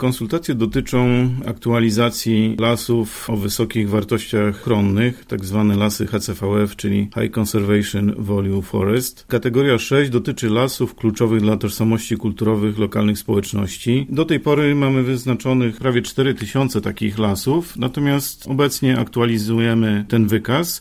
Konsultacje dotyczą aktualizacji lasów o wysokich wartościach chronnych, tak zwane lasy HCVF, czyli High Conservation Value Forest. Kategoria 6 dotyczy lasów kluczowych dla tożsamości kulturowych lokalnych społeczności. Do tej pory mamy wyznaczonych prawie 4000 takich lasów, natomiast obecnie aktualizujemy ten wykaz